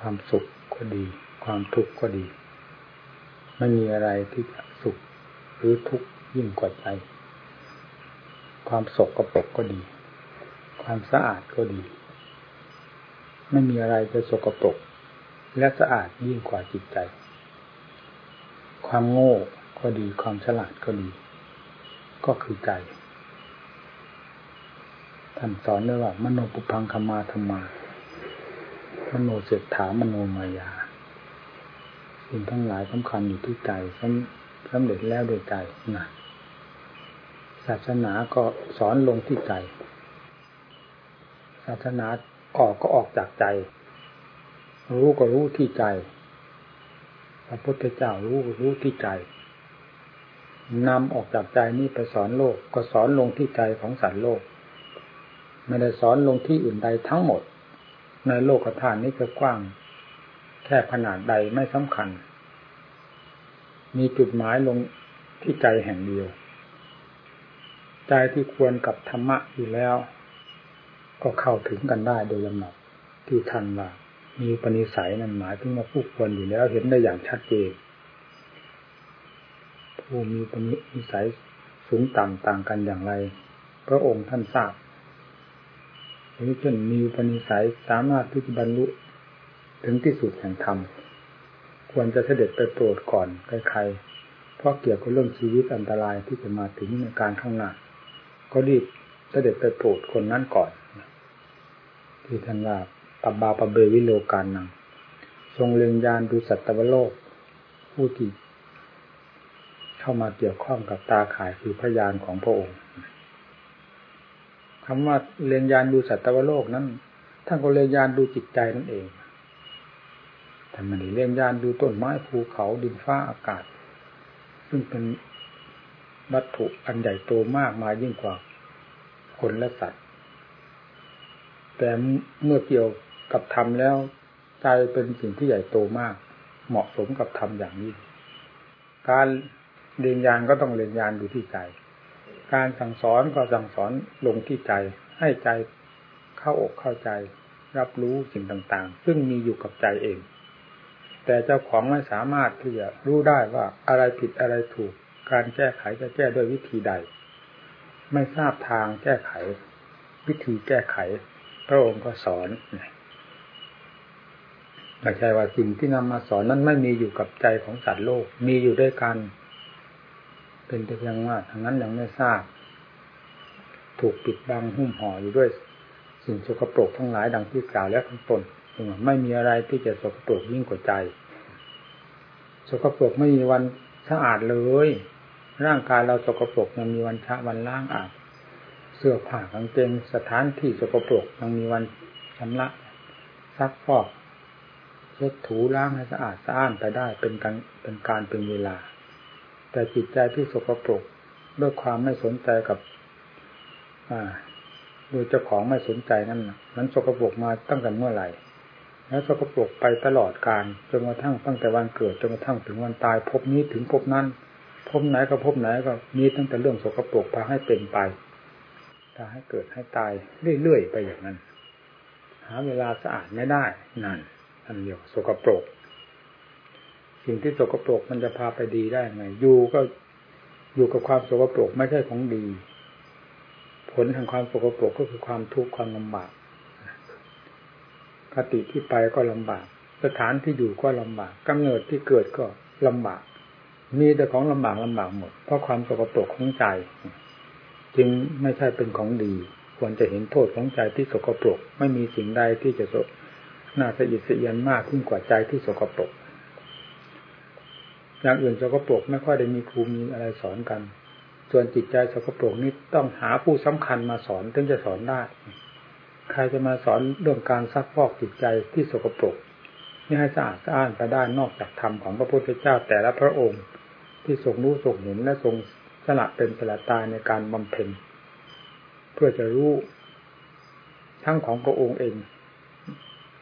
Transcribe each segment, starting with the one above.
ความสุขก็ดี ความทุกข์ก็ดี ไม่มีอะไรที่จะสุขหรือทุกข์ยิ่งกว่าใจ ความสกรปรกก็ดี ความสะอาดก็ดี ไม่มีอะไรจะสกรปรกและสะอาดยิ่งกว่าจิตใจ ความโง่ก็ดี ความฉลาดก็ดี ก็คือใจท่านสอนด้วยว่ามโนปุพังคมาธรรมา มโนเสถามโนมายาสิ่งทั้งหลายสำคัญอยู่ที่ใจสำเร็จแล้วโดยใจนะศาสนาก็สอนลงที่ใจ ศาสนาออกก็ออกจากใจ รู้ก็รู้ที่ใจ พระพุทธเจ้ารู้ก็รู้ที่ใจนำออกจากใจนี้ไปสอนโลก ก็สอนลงที่ใจของสัตว์โลก ไม่ได้สอนลงที่อื่นใดทั้งหมด ในโลกธาตุนี้จะกว้าง แค่ขนาดใดไม่สำคัญ มีจุดหมายลงที่ใจแห่งเดียว ใจที่ควรกับธรรมะอยู่แล้ว ก็เข้าถึงกันได้โดยลำดับที่ทันว่ามีปณิสัยนั้นหมายถึงว่าผู้ควรอยู่แล้วเห็นได้อย่างชัดเจนผู้มีปณิสัยสูงต่ำต่างกันอย่างไร พระองค์ท่านทราบ หรือเช่นมีปณิสัยสามารถที่จะบรรลุถึงที่สุดแห่งธรรม ควรจะเสด็จไปโปรดก่อนใครๆ เพราะเกี่ยวกับเรื่องชีวิตอันตรายที่จะมาถึงในการข้างหน้า ก็รีบเสด็จไปโปรดคนนั้นก่อน ที่ท่านว่าปับบาปเบวิโลกานังทรงเล็งยานดูสัตวโลก ผู้ที่เข้ามาเกี่ยวข้องกับตาข่ายคือพยานของพระองค์ คำว่าเรียนยานดูสัตวโลกนั้นท่านก็เรียนยานดูจิตใจนั่นเองท่านไม่ได้เรียนยานดูต้นไม้ภูเขาดินฟ้าอากาศ ซึ่งเป็นวัตถุอันใหญ่โตมากมายิ่งกว่าคนและสัตว์ แต่เมื่อเกี่ยวกับธรรมแล้วใจเป็นสิ่งที่ใหญ่โตมาก เหมาะสมกับธรรมอย่างนี้ การเรียนญาณก็ต้องเรียนญาณอยู่ที่ใจ การสั่งสอนก็สั่งสอนลงที่ใจ ให้ใจเข้าอกเข้าใจ รับรู้สิ่งต่างๆ ซึ่งมีอยู่กับใจเอง แต่เจ้าของไม่สามารถที่จะรู้ได้ว่าอะไรผิดอะไรถูก การแก้ไขจะแก้ด้วยวิธีใด ไม่ทราบทางแก้ไข วิธีแก้ไข พระองค์ก็สอนไม่ใช่ว่าสิ่งที่นำมาสอนนั้นไม่มีอยู่กับใจของสัตว์โลก มีอยู่ด้วยกัน เป็นแต่เพียงว่าทางนั้นยังไม่ทราบ ถูกปิดบังหุ้มห่ออยู่ด้วย สิ่งสกปรกทั้งหลายดังที่กล่าวแล้วข้างต้นไม่มีอะไรที่จะสกปรกยิ่งกว่าใจสกปรกไม่มีวันสะอาดเลย ร่างกายเราสกปรกยังมีวันชะวันล้างอาบเสื้อผ้ากางเกงสถานที่สกปรกยังมีวันชำระซักฟอกเช็ดถูล้างให้สะอาดสะอ้านไปได้เป็นการเป็นการเป็นเวลา แต่จิตใจที่สกปรกด้วยความไม่สนใจกับ อ่าโดยเจ้าของไม่สนใจนั่นนั้นสกปรกมาตั้งแต่เมื่อไหร่ แล้วสกปรกไปตลอดการจนกระทั่งตั้งแต่วันเกิดจนกระทั่งถึงวันตายพบนี้ถึงพบนั้นพบไหนก็พบไหนก็มีตั้งแต่เรื่องสกปรกพาให้เป็นไปพาให้เกิดให้ตายเรื่อยๆไปอย่างนั้น หาเวลาสะอาดไม่ได้นั่นอันเดียวสกปรก สิ่งที่สกปรกมันจะพาไปดีได้ไงอยู่ก็อยู่กับความสกปรกไม่ใช่ของดี ผลแห่งความสกปรกก็คือความทุกข์ความลำบากคติที่ไปก็ลำบาก สถานที่อยู่ก็ลำบากกำเนิดที่เกิดก็ลำบาก มีแต่ของลำบากลำบากหมด เพราะความสกปรกของใจ จึงไม่ใช่เป็นของดี ควรจะเห็นโทษของใจที่สกปรก ไม่มีสิ่งใดที่จะสน่าสะอิดสะเอียนมากขึ้นกว่าใจที่สกปรก อย่างอื่นสกปรกไม่ค่อยได้มีครูมีอะไรสอนกัน ส่วนจิตใจสกปรกนี้ต้องหาผู้สำคัญมาสอนถึงจะสอนได้ ใครจะมาสอนเรื่องการซักฟอกจิตใจที่สกปรกนี่ให้สะอาดสะอ้านไปได้นอกจากธรรมของพระพุทธเจ้าแต่ละพระองค์ ที่ทรงรู้ทรงเห็นและทรงสละเป็นสละตายในการบำเพ็ญเพื่อจะรู้ทั้งของพระองค์เอง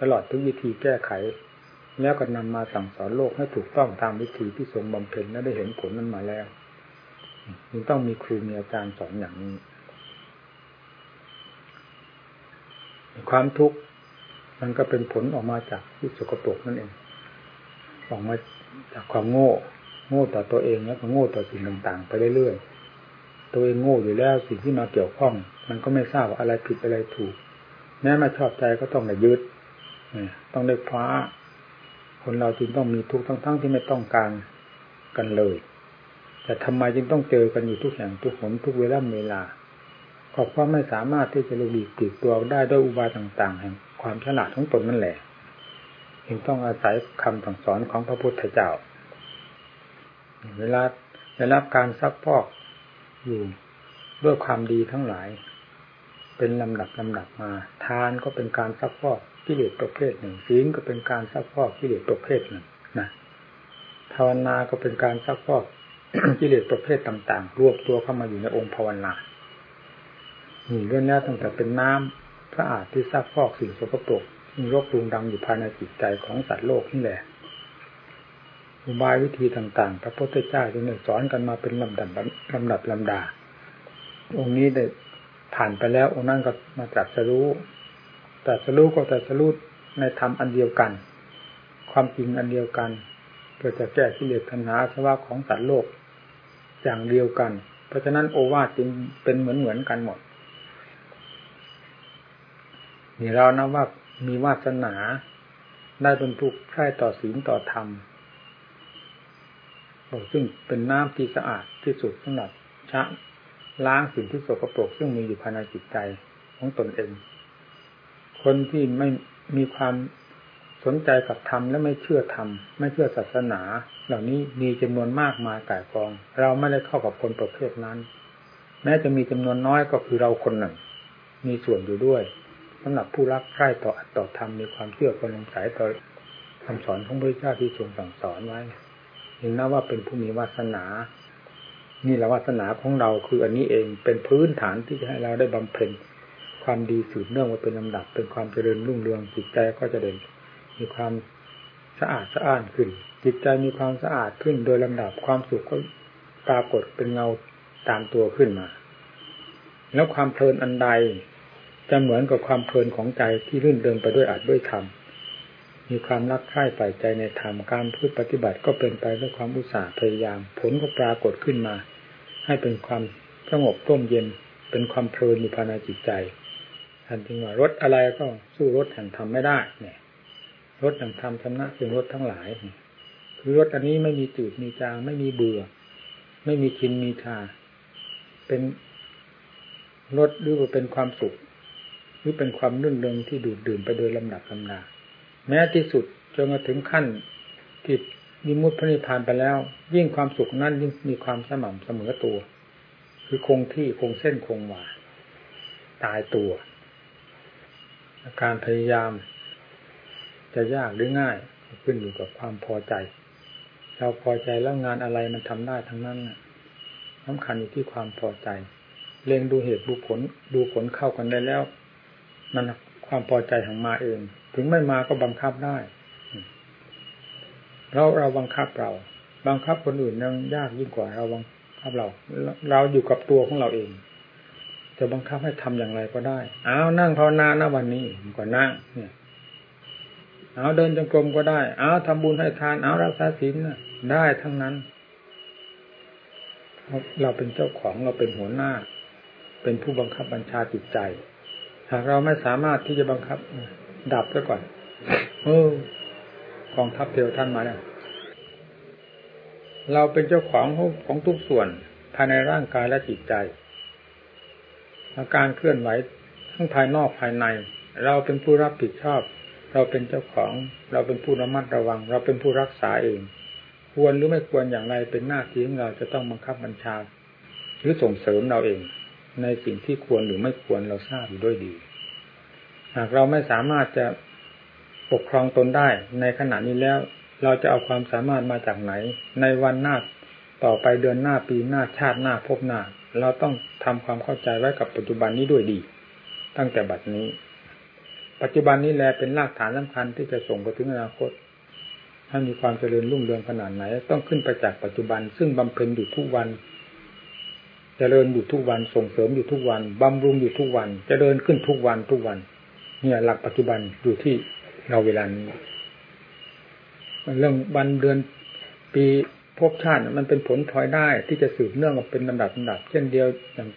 ตลอดทุกวิธีแก้ไข แล้วก็นำมาสั่งสอนโลกให้ถูกต้องตามวิธีที่ทรงบำเพ็ญและได้เห็นผลนั้นมาแล้วจึงต้องมีครูมีอาจารย์สอนอย่างนี้ ความทุกข์มันก็เป็นผลออกมาจากที่สกปรกนั่นเอง ออกมาจากความโง่ โง่ต่อตัวเองแล้วก็โง่ต่อสิ่งต่างๆ ไปเรื่อยๆ ตัวเองโง่อยู่แล้วสิ่งที่มาเกี่ยวข้อง มันก็ไม่ทราบว่าอะไรผิดอะไรถูก แม้มาชอบใจก็ต้องได้ยึดต้องได้คว้า คนเราจึงต้องมีทุกข์ทั้งๆที่ไม่ต้องการกันเลย แต่ทำไมจึงต้องเจอกันอยู่ทุกแห่งทุกหนทุกเวลาเวลาก็เพราะไม่สามารถที่จะหลุกดีกลีกตัวได้ด้วยอุบายต่าง ๆ แห่งความฉลาดของตนนั่นแหละจึงต้องอาศัยคำสั่งสอนของพระพุทธเจ้า เวลาได้รับการซักพอกอยู่ด้วยความดีทั้งหลาย เป็นลำดับลำดับมา ทานก็เป็นการซักพอก กิเลสประเภทหนึ่งศีลก็เป็นการซักพอกกิเลสประเภทหนึ่งนะภาวนาก็เป็นการซักพอกกิเลสประเภทต่าง ๆ รวบตัวเข้ามาอยู่ในองค์ภาวนานี่เรื่องนี้ตั้งแต่เป็นน้ำพระอาจที่ซักฟอกสิ่งสกปรกมีรบกรุงดังอยู่ภายในจิตใจของสัตว์โลกนี่แหละอุบายวิธีต่าง ๆ พระพุทธเจ้าจึงได้สอนกันมาเป็นลำดับลำดับลำดา องค์นี้ได้ผ่านไปแล้วองค์นั้นก็มาตรัสรู้ แตรัสรู้ก็แตรัสรู้ในธรรมอันเดียวกัน ความจริงอันเดียวกันเพื่อจะแก้กิเลสทัณหาสวะของสัตว์โลกอย่างเดียวกัน เพราะฉะนั้นโอวาทจึงเป็นเหมือนเหมือนกันหมดนี่เรานะว่ามีวาสนาได้บรรทุกใช้ต่อศีลต่อธรรมซึ่งเป็นน้ำที่สะอาดที่สุดสำหรับชะล้างสิ่งที่สกปรกซึ่งมีอยู่ภายในจิตใจของตนเอง คนที่ไม่มีความสนใจกับธรรมและไม่เชื่อธรรมไม่เชื่อศาสนา เหล่านี้มีจำนวนมากมายก่ายกอง เราไม่ได้เข้ากับคนประเภทนั้น แม้จะมีจำนวนน้อยก็คือเราคนหนึ่ง มีส่วนอยู่ด้วยสำหรับผู้รักใคร่ต่ออัตต่อธรรมมีความเชื่อความลงสายต่อคำสอนของพระเจ้าที่ทรงสั่งสอนไว้เห็นนะว่าเป็นผู้มีวาสนา นี่แหละวาสนาของเราคืออันนี้เองเป็นพื้นฐานที่จะให้เราได้บำเพ็ญ ความดีสืบเนื่องมาเป็นลำดับ เป็นความเจริญรุ่งเรืองจิตใจก็จะเด่นมีความสะอาดสะอ้านขึ้น จิตใจมีความสะอาดขึ้นโดยลำดับความสุขก็ปรากฏเป็นเงาตามตัวขึ้นมา แล้วความเพลินอันใดจะเหมือนกับความเพลินของใจที่รื่นเริงไปด้วยอาจด้วยธรรมมีความรักใคร่ใฝ่ใจในธรรมการพูดปฏิบัติก็เป็นไปด้วยความอุตสาห์พยายาม ผลก็ปรากฏขึ้นมา ให้เป็นความสงบร่มเย็นเป็นความเพลินอยู่ภายในจิตใจ ท่านจึงว่ารถอะไรก็สู้รถแห่งธรรมไม่ได้ เนี่ย รถแห่งธรรมชนะเป็นรถทั้งหลาย คือรถอันนี้ไม่มีจืดมีจาง ไม่มีเบื่อ ไม่มีชินมีชาเป็นรถหรือว่าเป็นความสุขหรือเป็นความรื่นเริงที่ดูดดื่มไปโดยลำดับลำดาแม้ที่สุดจนมาถึงขั้นที่มีมุตพระนิพพานไปแล้ว ยิ่งความสุขนั้นยิ่งมีความสม่ำเสมอตัว คือคงที่คงเส้นคงวาตายตัว การพยายาม จะยากหรือง่ายขึ้นอยู่กับความพอใจ เราพอใจแล้วงานอะไรมันทำได้ทั้งนั้นสำคัญอยู่ที่ความพอใจเล็งดูเหตุดูผลดูผลเข้ากันได้แล้ว มันความพอใจของมาเอง ถึงไม่มาก็บังคับได้ เราเราบังคับเรา บังคับคนอื่นยังยากยิ่งกว่าเราบังคับเรา เราอยู่กับตัวของเราเอง จะบังคับให้ทำอย่างไรก็ได้ เอานั่งภาวนาหน้าวันนี้ก็นั่งเนี่ยเอาเดินจงกรมก็ได้ เอาทำบุญให้ทาน เอารักษาศีลได้ทั้งนั้น เราเป็นเจ้าของเราเป็นหัวหน้า เป็นผู้บังคับบัญชาจิตใจ หากเราไม่สามารถที่จะบังคับ ดับซะก่อนเออกองทัพเทวท่านมาเนี่ยเราเป็นเจ้าของของทุกส่วนภายในร่างกายและจิตใจ อาการเคลื่อนไหวทั้งภายนอกภายใน เราเป็นผู้รับผิดชอบ เราเป็นเจ้าของ เราเป็นผู้ระมัดระวัง เราเป็นผู้รักษาเอง ควรหรือไม่ควรอย่างไรเป็นหน้าที่ของเราจะต้องบังคับบัญชา หรือส่งเสริมเราเอง ในสิ่งที่ควรหรือไม่ควรเราทราบอยู่ด้วยดี หากเราไม่สามารถจะปกครองตนได้ในขณะนี้แล้ว เราจะเอาความสามารถมาจากไหน ในวันหน้าต่อไปเดือนหน้าปีหน้าชาติหน้าพบหน้า เราต้องทำความเข้าใจไว้กับปัจจุบันนี้ด้วยดี ตั้งแต่บัดนี้ ปัจจุบันนี้แลเป็นรากฐานสำคัญที่จะส่งไปถึงอนาคตให้มีความเจริญรุ่งเรืองขนาดไหน ต้องขึ้นไปจากปัจจุบัน ซึ่งบำเพ็ญอยู่ทุกวันเจริญอยู่ทุกวันส่งเสริมอยู่ทุกวันบำรุงอยู่ทุกวันจเจริญขึ้นทุกวันทุกวัน เนี่ยหลักปัจจุบันอยู่ที่เราเวลานี้เรื่องวันเดือนปี ภพชาติมันเป็นผลพลอยได้ ที่จะสืบเนื่องมาเป็นลำดับลำดับ เช่นเดียวอย่าง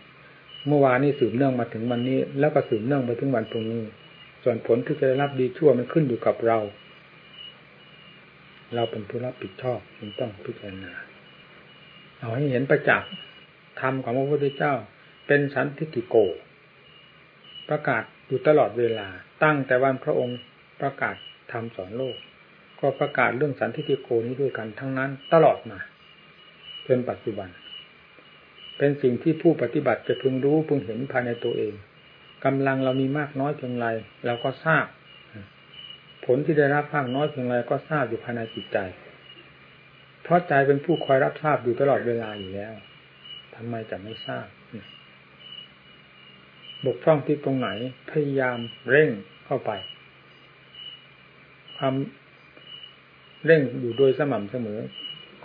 เมื่อวานนี้สืบเนื่องมาถึงวันนี้ แล้วก็สืบเนื่องไปถึงวันพรุ่งนี้ ส่วนผลที่จะได้รับดีชั่วมันขึ้นอยู่กับเรา เราเป็นผู้รับผิดชอบจึงต้องพิจารณาเอาให้เห็นประจักษ์ธรรมของพระพุทธเจ้า เป็นสันทิติโก ประกาศอยู่ตลอดเวลาตั้งแต่วันพระองค์ประกาศธรรมสอนโลก ก็ประกาศเรื่องสันทิฏฐิโกนี้ด้วยกันทั้งนั้นตลอดมาจนปัจจุบัน เป็นสิ่งที่ผู้ปฏิบัติจะพึงรู้พึงเห็นภายในตัวเองกำลังเรามีมากน้อยเพียงไรเราก็ทราบ ผลที่ได้รับมากน้อยเพียงไรก็ทราบอยู่ภายในจิตใจ เพราะใจเป็นผู้คอยรับทราบอยู่ตลอดเวลาอยู่แล้วทำไมจะไม่ทราบบกพร่องที่ตรงไหนพยายามเร่งเข้าไป ความ เร่งอยู่โดยสม่ำเสมอ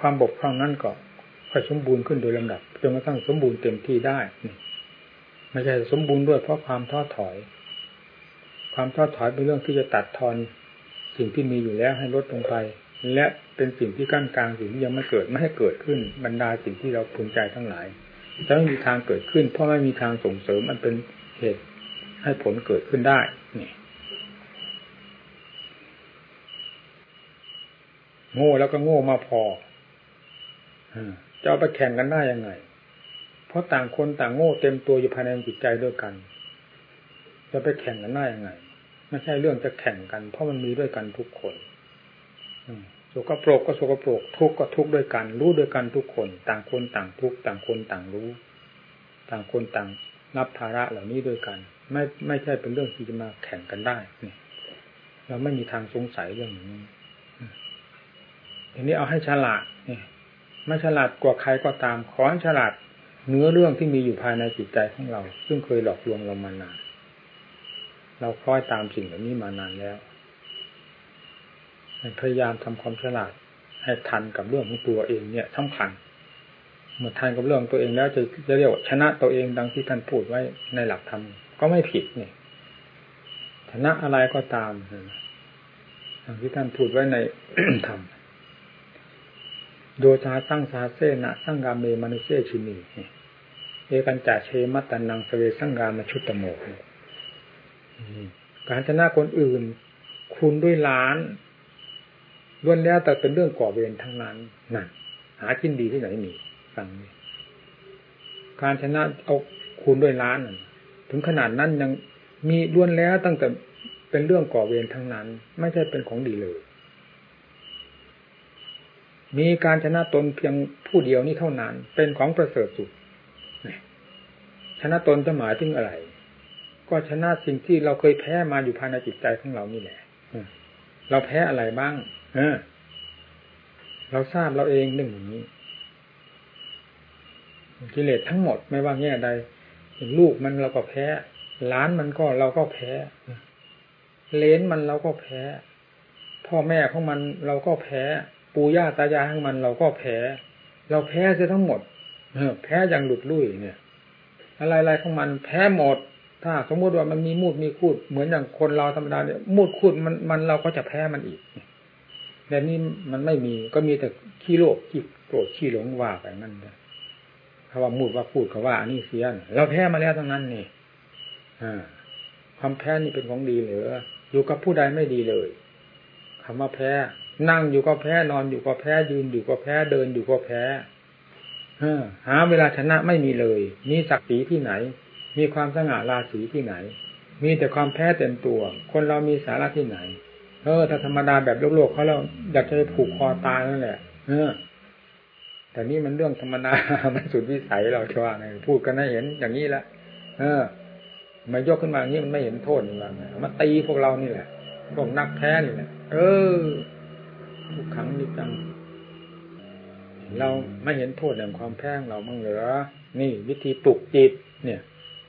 ความบกพร่องนั้นก็ค่อยสมบูรณ์ขึ้นโดยลำดับจนกระทั่งสมบูรณ์เต็มที่ได้ไม่ใช่สมบูรณ์ด้วยเพราะความท้อถอย ความท้อถอยเป็นเรื่องที่จะตัดทอนสิ่งที่มีอยู่แล้วให้ลดลงไป และเป็นสิ่งที่กั้นกลางสิ่งที่ยังไม่เกิดไม่ให้เกิดขึ้นบรรดาสิ่งที่เราภูมิใจทั้งหลายจะไม่มีทางเกิดขึ้น เพราะไม่มีทางส่งเสริมมันเป็นเหตุให้ผลเกิดขึ้นได้นี่ โง่แล้วก็โง่มาพอจะเอาไปแข่งกันได้ยังไง เพราะต่างคนต่างโง่เต็มตัวอยู่ภายในจิตใจด้วยกัน จะไปแข่งกันได้ยังไง ไม่ใช่เรื่องจะแข่งกัน เพราะมันมีด้วยกันทุกคนสกปรกก็สกปรกทุกข์ก็ทุกข์ด้วยกัน รู้ด้วยกันทุกคน ต่างคนต่างทุกข์ต่างคนต่างรู้ ต่างคนต่างรับภาระเหล่านี้ด้วยกัน ไม่ไม่ใช่เป็นเรื่องที่จะมาแข่งกันได้เนี่ยเราไม่มีทางสงสัยเรื่องนี้ ทีนี้เอาให้ฉลาดนี่ไม่ฉลาดกว่าใครก็ตามขอให้ฉลาดเนื้อเรื่องที่มีอยู่ภายในจิตใจของเรา ซึ่งเคยหลอกลวงเรามานาน เราคล้อยตามสิ่งเหล่านี้มานานแล้วพยายามทำความฉลาดให้ทันกับเรื่องของตัวเองเนี่ยสำคัญเมื่อทันกับเรื่องตัวเองแล้วจะจะเรียกว่าชนะตัวเองดังที่ท่านพูดไว้ในหลักธรรมก็ไม่ผิดเนี่ยชนะอะไรก็ตามดังที่ท่านพูดไว้ในธรรม โยชาตั้งสาเสนะตั้งกาเมมนุเซชินีเอกันจ่าเชมัตตันนังสเวสังกามชุตตโมกการชนะคนอื่น คุณด้วยล้านล้วนแล้วแต่เป็นเรื่องก่อเวรทั้งนั้นนั่นหาชิ้นดีที่ไหนมีฟังนี่การชนะเอาคูณด้วยล้าน ถึงขนาดนั้นยังมีล้วนแล้วตั้งแต่เป็นเรื่องก่อเวรทั้งนั้น ไม่ใช่เป็นของดีเลย มีการชนะตนเพียงผู้เดียวนี่เท่านั้น เป็นของประเสริฐสุดชนะตนจะหมายถึงอะไร ก็ชนะสิ่งที่เราเคยแพ้มาอยู่ภายในจิตใจของเรานี่แหละเราแพ้อะไรบ้างเออเราทราบเราเองหนึ่งอย่างนี้กิเลสทั้งหมดไม่ว่าแง่ใดลูกมันเราก็แพ้ล้านมันก็เราก็แพ้เลนมันเราก็แพ้ พ่อแม่ของมันเราก็แพ้ ปู่ย่าตายายของมันเราก็แพ้ เราแพ้เสียทั้งหมดเอแพ้อย่างหลุดลุ่ยเนี่ย อะไรๆของมันแพ้หมด ถ้าสมมติว่ามันมีมูดมีคูด เหมือนอย่างคนเราธรรมดาเนี่ยมูดคูดมันมันเราก็จะแพ้มันอีกแต่นี้มันไม่มีก็มีแต่ขี้โลภขี้โกรธขี้หลงว่าไปนั่นเลยเขาว่ามูดว่าพูดเขาว่าอันนี้เสียนเราแพ้มาแล้วทั้งนั้นนี่อ่าความแพ้นี่เป็นของดีเหรืออยู่กับผู้ใดไม่ดีเลยคำว่าแพ้ นั่งอยู่ก็แพ้นอนอยู่ก็แพ้ยืนอยู่ก็แพ้เดินอยู่ก็แพ้หาเวลาชนะไม่มีเลย มีศักดิ์ศรีที่ไหน มีความสง่าราศีที่ไหน มีแต่ความแพ้เต็มตัว คนเรามีสาระที่ไหน เออถ้าธรรมดาแบบโลกๆเขาเราอยากจะผูกคอตายนั่นแหละ เออ แต่นี่มันเรื่องธรรมดามันสุดวิสัยเราชว่าไงพูดกันให้เห็นอย่างนี้ละเออ มายกขึ้นมาอย่างนี้มันไม่เห็นโทษอย่างไรมาตีพวกเรานี่แหละพวกนักแพ้นี่แหละเออ ทุกครั้งนี่จัง เราไม่เห็นโทษแห่งความแพ้เราบ้างเหรอ นี่ วิธีปลุกจิต เนี่ย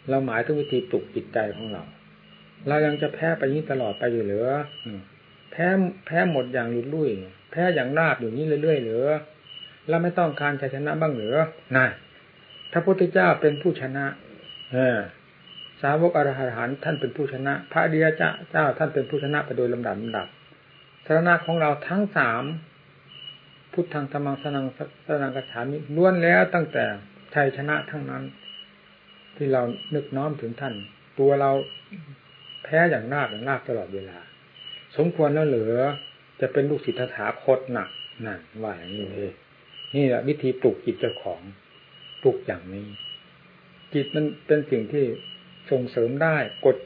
เราหมายถึงวิธีปลุกจิตใจของเรา เรายังจะแพ้ไปนี้ตลอดไปอยู่เหรือแพ้แพ้หมดอย่างลุดลุ่ย แพ้อย่างราบอยู่นี้เรื่อยๆเหรือแล้วไม่ต้องการชัยชนะบ้างเหรือนะถ้าพระพุทธเจ้าเป็นผู้ชนะ เออสาวกอรหันท่านเป็นผู้ชนะ พระเดียเจ้าเจ้าท่านเป็นผู้ชนะไปโดยลำดับลำดับ สารณะของเราทั้งสามพุทธังธรรมังสนังสนังกระฉามิล้วนแล้วตั้งแต่ชัยชนะทั้งนั้น ที่เรานึกน้อมถึงท่าน ตัวเราแพ้อย่างนาคอย่างนาคตลอดเวลา สมควรแล้วเหลือจะเป็นลูกศิษย์ถาคตหนักหนั่นว่าอย่างนี้เลยนี่แหละวิธีปลุกจิตเจ้าของปลุกอย่างนี้ จิตมันเป็นสิ่งที่ส่งเสริมได้กด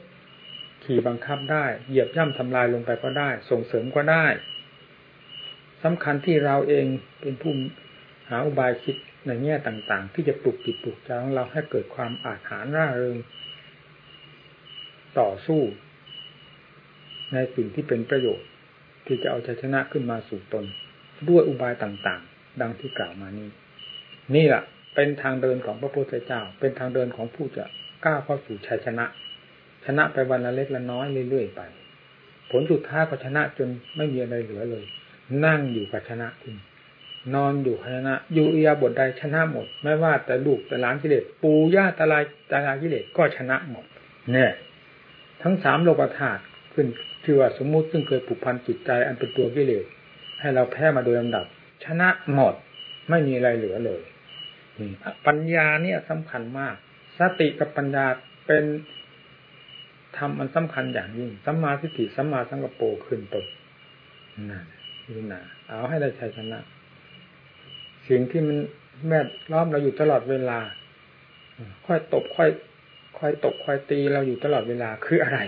ขี่บังคับได้ เหยียบย่ำทำลายลงไปก็ได้ ส่งเสริมก็ได้สำคัญที่เราเองเป็นผู้หาอุบายคิดในแง่ต่างๆ ที่จะปลุกจิตปลุกใจของเราให้เกิดความอาถรรร่าเริง ต่อสู้ ในสิ่งที่เป็นประโยชน์ ที่จะเอาชัยชนะขึ้นมาสู่ตน ด้วยอุบายต่างๆ ดังที่กล่าวมานี้ นี่แหละเป็นทางเดินของพระพุทธเจ้า เป็นทางเดินของผู้จะกล้าเข้าสู่ชัยชนะ ชนะไปวันละเล็กละน้อยเรื่อยๆไป ผลสุดท้ายก็ชนะจนไม่มีอะไรเหลือเลย นั่งอยู่กับชนะจริงนอนอยู่ชนะ อยู่อียาบทใดชนะหมด ไม่ว่าแต่ลูกแต่หลานกิเลสปูย่าตาลายตาลายกิเลสก็ชนะหมด เนี่ย ทั้งสามโลกธาตุขึ้นชื่อว่าสมมุติซึ่งเคยผูกพันจิตใจอันเป็นตัวกิเลสให้เราแพ้มาโดยลำดับ ชนะหมด ไม่มีอะไรเหลือเลยปัญญาเนี่ยสำคัญมาก สติกับปัญญาเป็น ทำมันสำคัญอย่างยิ่งสัมมาทิฏฐิสัมมาสังกปรขึ้นตนนั่นนี่นะเอาให้ได้ชัยชนะ สิ่งที่มันแม่ล้อมเราอยู่ตลอดเวลา ค่อยตบค่อย ค่อยตบค่อยตีเราอยู่ตลอดเวลาคืออะไร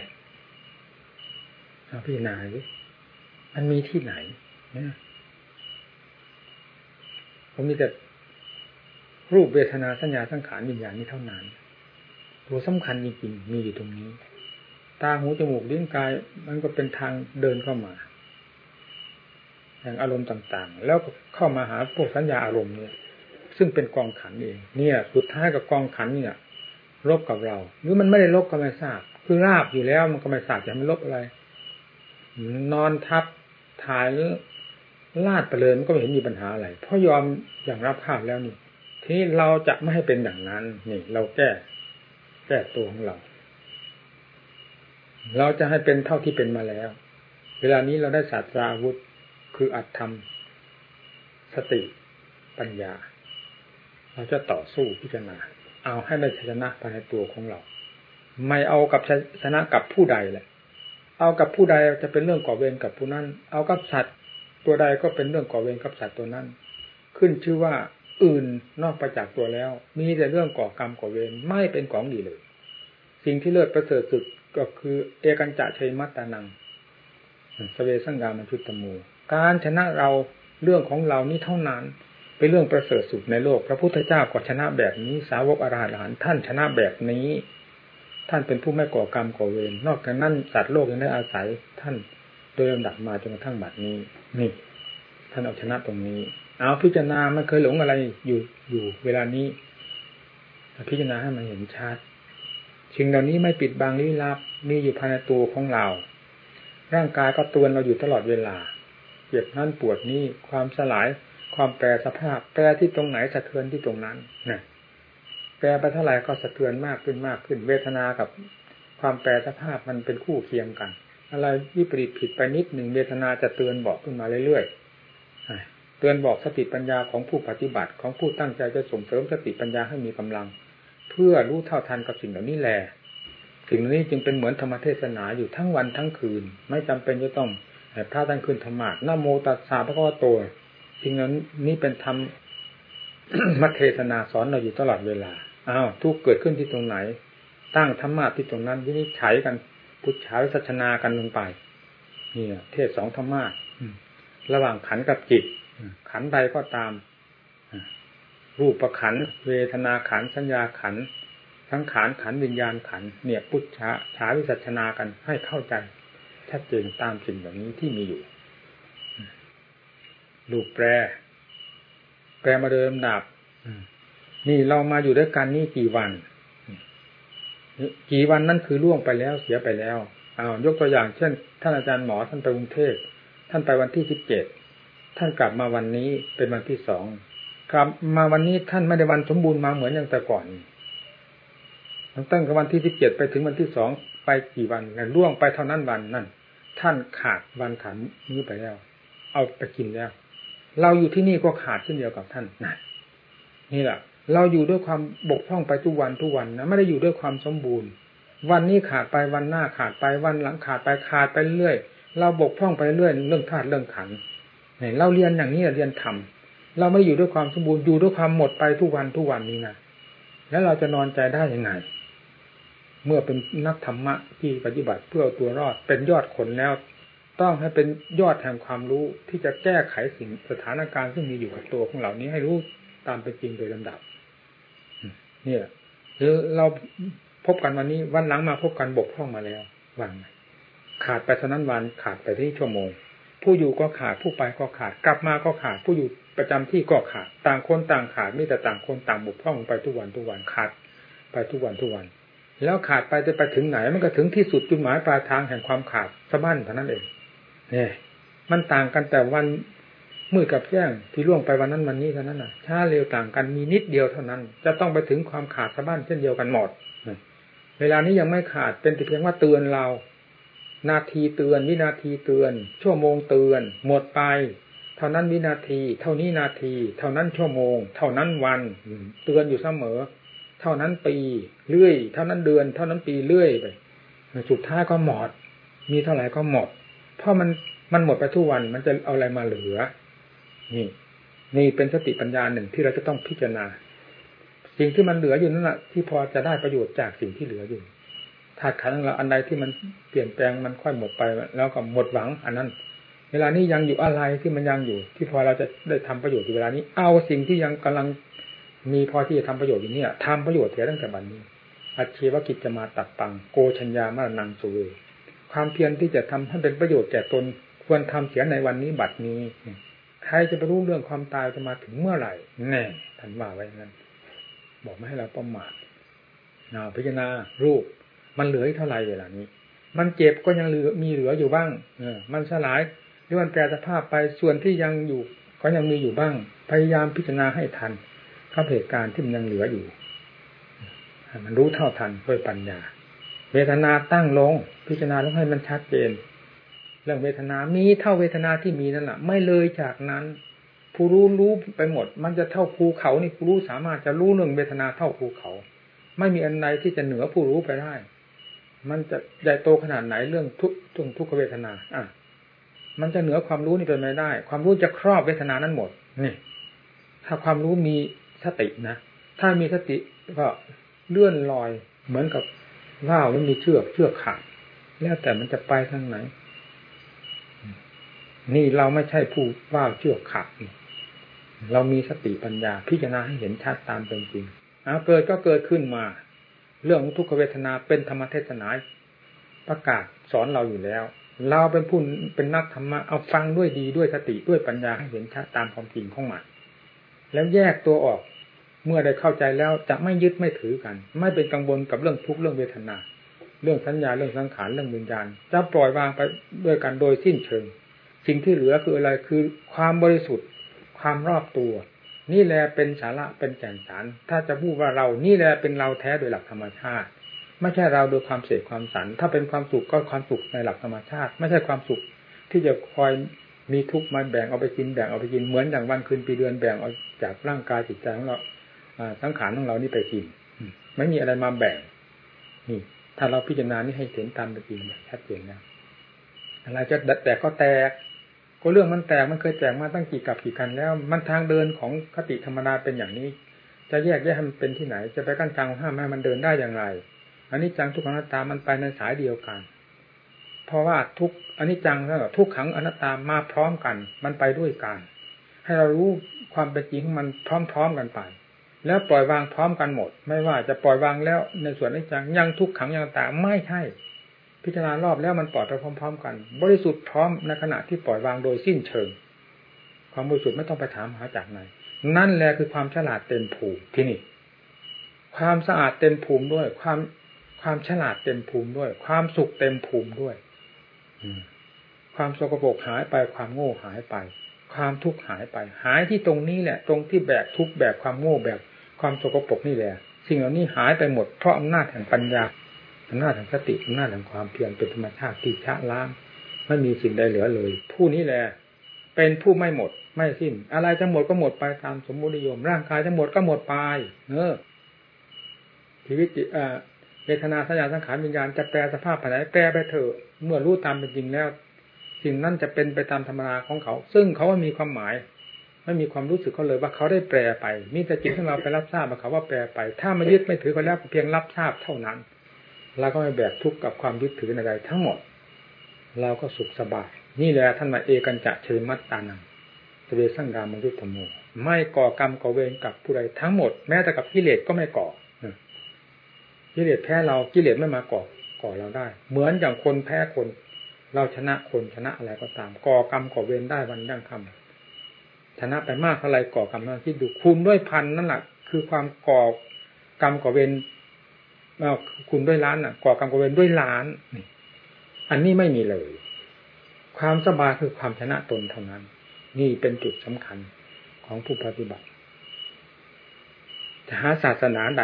เอาพี่นาดิมันมีที่ไหนเผมมีแต่รูปเวทนาสัญญาสังขารวิญญาณนี้เท่านั้น ตัวสำคัญจริงๆมีอยู่ตรงนี้ ตาหูจมูกลิ้นกาย มันก็เป็นทางเดินเข้ามาแห่งอารมณ์ต่างๆ แล้วเข้ามาหาพวกสัญญาอารมณ์เนี่ย ซึ่งเป็นกองขันเอง เนี่ย สุดท้ายกับกองขันเนี่ยลบกับเรา หรือมันไม่ได้ลบก็ไม่ทราบ คือราบอยู่แล้วมันก็ไม่ทราบจะมันลบอะไร นอนทับถ่ายลาดไปเลยมันก็ไม่เห็นมีปัญหาอะไร เพราะยอมอย่างรับภาพแล้วนี่ ทีนี้เราจะไม่ให้เป็นอย่างนั้น นี่ เราแก้ แก้ตัวของเรา เราจะให้เป็นเท่าที่เป็นมาแล้ว เวลานี้เราได้ศาสตราวุธ คืออัตธรรม สติ ปัญญา เราจะต่อสู้พิจารณา เอาให้ได้ชนะภายในตัวของเรา ไม่เอากับชนะกับผู้ใดแหละ เอากับผู้ใดจะเป็นเรื่องก่อเวรกับผู้นั้น เอากับสัตว์ ตัวใดก็เป็นเรื่องก่อเวรกับสัตว์ตัวนั้น ขึ้นชื่อว่าอื่นนอกไปจากตัวแล้ว มีแต่เรื่องก่อกรรมก่อเวรไม่เป็นของดีเลย สิ่งที่เลิศประเสริฐสุด ก็คือเอกันจะชัยมัตตานังสเวสังกามันชุตตมูการชนะเราเรื่องของเรานี้เท่านั้น เป็นเรื่องประเสริฐสุดในโลก พระพุทธเจ้าก็ชนะแบบนี้ สาวกอรหันต์ท่านชนะแบบนี้ ท่านเป็นผู้ไม่ก่อกรรมก่อเวรนอกจากนั้นสัตว์โลกยังได้อาศัยท่านโดยลำดับมาจนกระทั่งบัดนี้นี่ ท่านเอาชนะตรงนี้ เอาพิจารณาไมันเคยหลงอะไรอยู่อยู่เวลานี้พิจารณาให้มันเห็นชัด สิ่งเหล่านี้ไม่ปิดบังลี้ลับมีอยู่ภายในตัวของเรา ร่างกายก็ตวนเราอยู่ตลอดเวลาเจ็บนั่นปวดนี่ความสลาย ความแปรสภาพ แปรที่ตรงไหนสะเทือนที่ตรงนั้นนะแปรไปเท่าไหร่ก็สะเทือนมากขึ้นมากขึ้น เวทนากับความแปรสภาพมันเป็นคู่เคียงกัน อะไรวิปริตผิดไปนิดหนึ่งเวทนาจะเตือนบอกขึ้นมาเรื่อยๆเตือนบอกสติปัญญาของผู้ปฏิบัติของผู้ตั้งใจจะส่งเสริมสติปัญญาให้มีกำลัง เพื่อรู้เท่าทันกับสิ่งเหล่านี้แหละสิ่งนี้จึงเป็นเหมือนธรรมเทศนาอยู่ทั้งวันทั้งคืน ไม่จำเป็นจะต้องพระท่านคืนธรรมะนโมตัสสะพระก็โตสิ่งนั้นนี่เป็นธรรมมัเทศนาสอนเราอยู่ตลอดเวลาอ้าวทุกเกิดขึ้นที่ตรงไหน ตั้งธรรมะที่ตรงนั้นที่นี่ใช้กันพุทธาวิสัชนากันลงไปนี่เทศสองธรรมะระหว่างขันกับจิตขันใดก็ตาม รูปขัน เวทนาขัน สัญญาขัน ทั้งขานขันวิญญาณขัน เนี่ยพุทธะฉาวิสัชนากันให้เข้าใจชัดเจนตามสิ่งแบบนี้ที่มีอยู่รูปแปร แปรมาเดิมดับนี่เรามาอยู่ด้วยกันนี่กี่วัน กี่วันนั่นคือล่วงไปแล้วเสียไปแล้วอ้าวยกตัวอย่างเช่น ท่านอาจารย์หมอท่านไปกรุงเทพท่านไปวันที่สิบเจ็ดท่านกลับมาวันนี้เป็นวันที่สอง กลับมาวันนี้ท่านไม่ได้วันสมบูรณ์มาเหมือนอย่างแต่ก่อนตั้งแต่วันที่สิบเจ็ดไปถึงวันที่สองไปกี่วันแล้วล่วงไปเท่านั้นวันนั่นท่านขาดวันขาดมื้อไปแล้ว เอาไปกินแล้ว เราอยู่ที่นี่ก็ขาดเช่นเดียวกับท่านนั่นนี่แหละเราอยู่ด้วยความบกพร่องไปทุกวันทุกวันนะไม่ได้อยู่ด้วยความสมบูรณ์ วันนี้ขาดไปวันหน้าขาดไปวันหลังขาดไปขาดไปเรื่อยเราบกพร่องไปเรื่อยเรื่องธาตุเรื่องขันเนี่เราเรียนอย่างนี้เรียนธรรม เราไม่อยู่ด้วยความสมบูรณ์อยู่ด้วยความหมดไปทุกวันทุกวันนี้นะแล้วเราจะนอนใจได้ยังไง เมื่อเป็นนักธรรมะที่ปฏิบัติเพื่อตัวรอดเป็นยอดคนแล้ว ต้องให้เป็นยอดแห่งความรู้ที่จะแก้ไขสิ่งสถานการณ์ซึ่งมีอยู่กับตัวของเหล่านี้ให้รู้ตามเป็นจริงโดยลำดับเนี่ยหรือเราพบกันวันนี้วันหลังมาพบกันบกพร่องมาแล้ววันขาดไปเท่านั้นวันขาดไปที่ชั่วโมง ผู้อยู่ก็ขาดผู้ไปก็ขาด กลับมาก็ขาด ผู้อยู่ประจำที่ก็ขาด ต่างคนต่างขาดไม่แต่ต่างคนต่างบกพร่องไปทุกวันทุกวันขาด ไปทุกวันทุกวัน แล้วขาดไปจะไปถึงไหน มันก็ถึงที่สุดจุดหมายปลายทางแห่งความขาดสะบั้นเท่านั้นเองเนี่ยมันต่างกันแต่วันมืดกับแจ้งที่ล่วงไปวันนั้นวันนี้เท่านั้นน่ะช้าเร็วต่างกันมีนิดเดียวเท่านั้น จะต้องไปถึงความขาดสะบั้นเช่นเดียวกันหมดเวลานี้ยังไม่ขาดเป็นแต่เพียงว่าเตือนเรา นาทีเตือน วินาทีเตือน ชั่วโมงเตือน หมดไป เท่านั้นวินาที เท่านี้นาที เท่านั้นชั่วโมง เท่านั้นวัน เตือนอยู่เสมอ เท่านั้นปีเรื่อย เท่านั้นเดือน เท่านั้นปีเรื่อยไปสุดท้ายก็หมด มีเท่าไหร่ก็หมด เพราะมันมันหมดไปทุกวันมันจะเอาอะไรมาเหลือ นี่ นี่เป็นสติปัญญาหนึ่งที่เราจะต้องพิจารณา สิ่งที่มันเหลืออยู่นั่นแหละที่พอจะได้ประโยชน์จากสิ่งที่เหลืออยู่าตุขันธ์เราอันใดที่มันเปลี่ยนแปลงมันค่อยหมดไป แล้วก็หมดหวัง อันนั้น เวลานี้ยังอยู่อะไรที่มันยังอยู่ ที่พอเราจะได้ทำประโยชน์อยู่เวลานี้ เอาสิ่งที่ยังกำลังมีพอที่จะทำประโยชน์อยู่เนี่ยทำประโยชน์เสียตั้งแต่บัดนนี้อัจฉริวกิจจะมาตัดตังโกชัญญามานังสุเวความเพียรที่จะทำให้เป็นประโยชน์แก่ตนควรทำเสียในวันนี้บัดนี้ใครจะไปรู้เรื่องความตายจะมาถึงเมื่อไหร่แน่ท่านว่าไว้นั้น บอกไม่ให้เราประมาทนาพิจารณารูป มันเหลือเท่าไรเวลานี้ มันเจ็บก็ยังเหลือมีเหลืออยู่บ้าง เออ มันสลายหรือมันแปรสภาพไปส่วนที่ยังอยู่ ก็ยังมีอยู่บ้าง พยายามพิจารณาให้ทันกับเหตุการณ์ที่มันยังเหลืออยู่มันรู้เท่าทันด้วยปัญญา เวทนาตั้งลง พิจารณาต้องให้มันชัดเจนเรื่องเวทนามีเท่าเวทนาที่มีนั่นแหละไม่เลยจากนั้น ผู้รู้รู้ไปหมด มันจะเท่าภูเขานี่ผู้รู้สามารถจะรู้เรื่องเวทนาเท่าภูเขา ไม่มีอันใดที่จะเหนือผู้รู้ไปได้ มันจะใหญ่โตขนาดไหนเรื่องทุกทุกทุกเวทนา อะ มันจะเหนือความรู้นี่เป็นไม่ได้ ความรู้จะครอบเวทนานั้นหมด นี่ ถ้าความรู้มีสตินะ ถ้ามีสติก็เลื่อนลอยเหมือนกับว่าวมันมีเชือกเชือกขาดแล้วแต่มันจะไปทางไหน นี่เราไม่ใช่ผู้ว่าวเชือกขาดเรามีสติปัญญาพิจารณาให้เห็นชัดตามเป็นจริงเอาเกิดก็เกิดขึ้นมา เรื่องทุกขเวทนาเป็นธรรมเทศนาประกาศสอนเราอยู่แล้ว เราเป็นผู้เป็นนักธรรมะเอาฟังด้วยดีด้วยสติด้วยปัญญาให้เห็นชัดตามความจริงของมันแล้วแยกตัวออกเมื่อได้เข้าใจแล้วจะไม่ยึดไม่ถือกัน ไม่เป็นกังวลกับเรื่องทุกข์เรื่องเวทนา เรื่องสัญญาเรื่องสังขารเรื่องวิญญาณ จะปล่อยวางไปด้วยกันโดยสิ้นเชิง สิ่งที่เหลือคืออะไรคือความบริสุทธิ์ ความรอบตัว นี่แหละเป็นสาระเป็นแก่นสาร ถ้าจะพูดว่าเรานี่แหละเป็นเราแท้โดยหลักธรรมชาติ ไม่ใช่เราโดยความเสกความสัน ถ้าเป็นความสุขก็ความสุขในหลักธรรมชาติ ไม่ใช่ความสุขที่จะคอยมีทุกข์มาแบ่งเอาไปกินแบ่งเอาไปกินเหมือนอย่างวันคืนปีเดือนแบ่งเอาจากร่างกายจิตใจของเราสังขารของเรานี่ไปกินไม่มีอะไรมาแบ่ง นี่ ถ้าเราพิจารณานี่ให้เห็นตามเป็นจริงอย่างชัดเจนนะอะไรจะแตกก็แตก ก็เรื่องมันแตกมันเคยแตกมาตั้งกี่กับกี่กันแล้ว มันทางเดินของคติธรรมดาเป็นอย่างนี้ จะแยกแยกให้มันเป็นที่ไหน จะไปกั้นกลางห้ามให้มันเดินได้อย่างไรอันนี้จังทุกขังอนัตตามันไปในสายเดียวกัน เพราะว่าทุกอันนี้จังแล้วทุกขังอนัตตามาพร้อมกัน มันไปด้วยกันให้เรารู้ความเป็นจริงของมันพร้อมๆกันไป แล้วปล่อยวางพร้อมกันหมด ไม่ว่าจะปล่อยวางแล้วในส่วนอนี้จังยังทุกขังยังตาไม่ใช่ พิจารณารอบแล้วมันปล่อยไปพร้อม ๆ กัน บริสุทธิ์พร้อมในขณะที่ปล่อยวางโดยสิ้นเชิง ความบริสุทธิ์ไม่ต้องไปถามหาจากไหน นั่นแหละคือความฉลาดเต็มภูมิที่นี่ ความสะอาดเต็มภูมิด้วย ความความฉลาดเต็มภูมิด้วย ความสุขเต็มภูมิด้วยความสกปรกหายไปความโง่หายไป ความทุกข์หายไป หายที่ตรงนี้แหละ ตรงที่แบกทุกข์แบกความโง่แบกความสกปรกนี่แหละ สิ่งเหล่านี้หายไปหมดเพราะอำนาจแห่งปัญญา อำนาจแห่งสติอำนาจแห่งความเพียรเป็นธรรมชาติที่ชะล้างไม่มีสิ่งใดเหลือเลย ผู้นี้แหละเป็นผู้ไม่หมด ไม่สิ้น อะไรจะหมดก็หมดไปตามสมมตินิยม ร่างกายจะหมดก็หมดไปเนอชีวิตเวทนาสัญญาสังขารวิญญาณจะแปลสภาพภายในแปลไปเถอะเมื่อรู้ตามเป็นจริงแล้ว สิ่งนั้นจะเป็นไปตามธรรมนาของเขา ซึ่งเขาว่ามีความหมาย ไม่มีความรู้สึกเขาเลยว่าเขาได้แปลไปมีแต่จิตของเราไปรับทราบว่าเขาว่าแปลไป ถ้าไม่ยึดไม่ถือเขาแล้วเพียงรับทราบเท่านั้น เราก็ไม่แบกทุกข์กับความยึดถืออะไรทั้งหมด เราก็สุขสบาย นี่แหละท่านมาเอกันจะเชยมัตตานังสเวสังกามยุทธโมไม่ก่อกรรมก่อเวรกับผู้ใดทั้งหมด แม้แต่กับกิเลสก็ไม่ก่อกิเลสแพ้เรากิเลสไม่มาก่อก่อเราได้ เหมือนอย่างคนแพ้คน เราชนะคนชนะอะไรก็ตาม ก่อกรรมก่อเวรได้วันยั่งคำชนะไปมากเท่าไรก่อกรรมนั้นที่ดูคูณด้วยพันนั่นแหละคือความก่อกรรมก่อเวร คุณด้วยล้านอะก่อกรรมก่อเวรด้วยล้านอันนี้ไม่มีเลย ความสบายคือความชนะตนเท่านั้น นี่เป็นจุดสำคัญของผู้ปฏิบัติจะหาศาสนาใด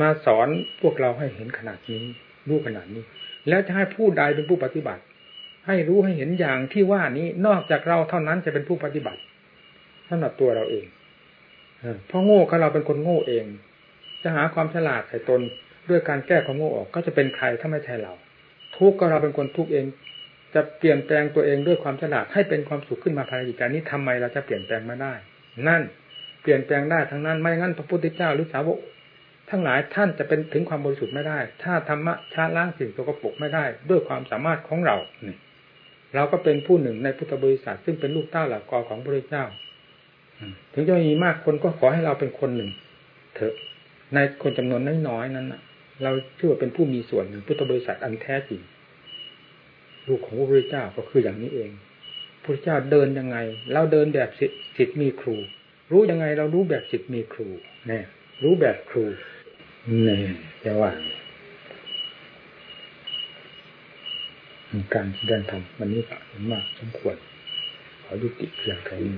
มาสอนพวกเราให้เห็นขนาดนี้รู้ขนาดนี้ แล้วจะให้ผู้ใดเป็นผู้ปฏิบัติ ให้รู้ให้เห็นอย่างที่ว่านี้นอกจากเราเท่านั้นจะเป็นผู้ปฏิบัติสำหรับตัวเราเองเพราะโง่ก็เราเป็นคนโง่เอง จะหาความฉลาดใส่ตนด้วยการแก้ความโง่ออกก็จะเป็นใครถ้าไม่ใช่เรา ทุกก็เราเป็นคนทุกข์เอง จะเปลี่ยนแปลงตัวเองด้วยความฉลาดให้เป็นความสุขขึ้นมาภายในจิตใจนี้ทำไมเราจะเปลี่ยนแปลงไม่ได้ นั่นเปลี่ยนแปลงได้ทั้งนั้นไม่งั้นพระพุทธเจ้าหรือสาวกทั้งหลายท่านจะเป็นถึงความบริสุทธิ์ไม่ได้ ถ้าธรรมะชาล้างสิ่งตัวกปกไม่ได้ ด้วยความสามารถของเราเนี่ยเราก็เป็นผู้หนึ่งในพุทธบริษัทซึ่งเป็นลูกเต้าหลักกอของพระเจ้าถึงจะมีมากคนก็ขอให้เราเป็นคนหนึ่ง เถอะ ในคนจำนวนน้อยๆนั้นเราชื่อว่าเป็นผู้มีส่วนหนึ่งพุทธบริษัทอันแท้จริงลูกของพระพุทธเจ้าก็คืออย่างนี้เองพระเจ้าเดินยังไง เราเดินแบบสิทธิ์มีครู รู้ยังไงเรารู้แบบสิทธิ์มีครูเนี่ยรู้แบบครูเนี่ยจะว่าการแสดงธรรมวันนี้ก็เห็นมากสมควรขอยุติเพียงแค่นี้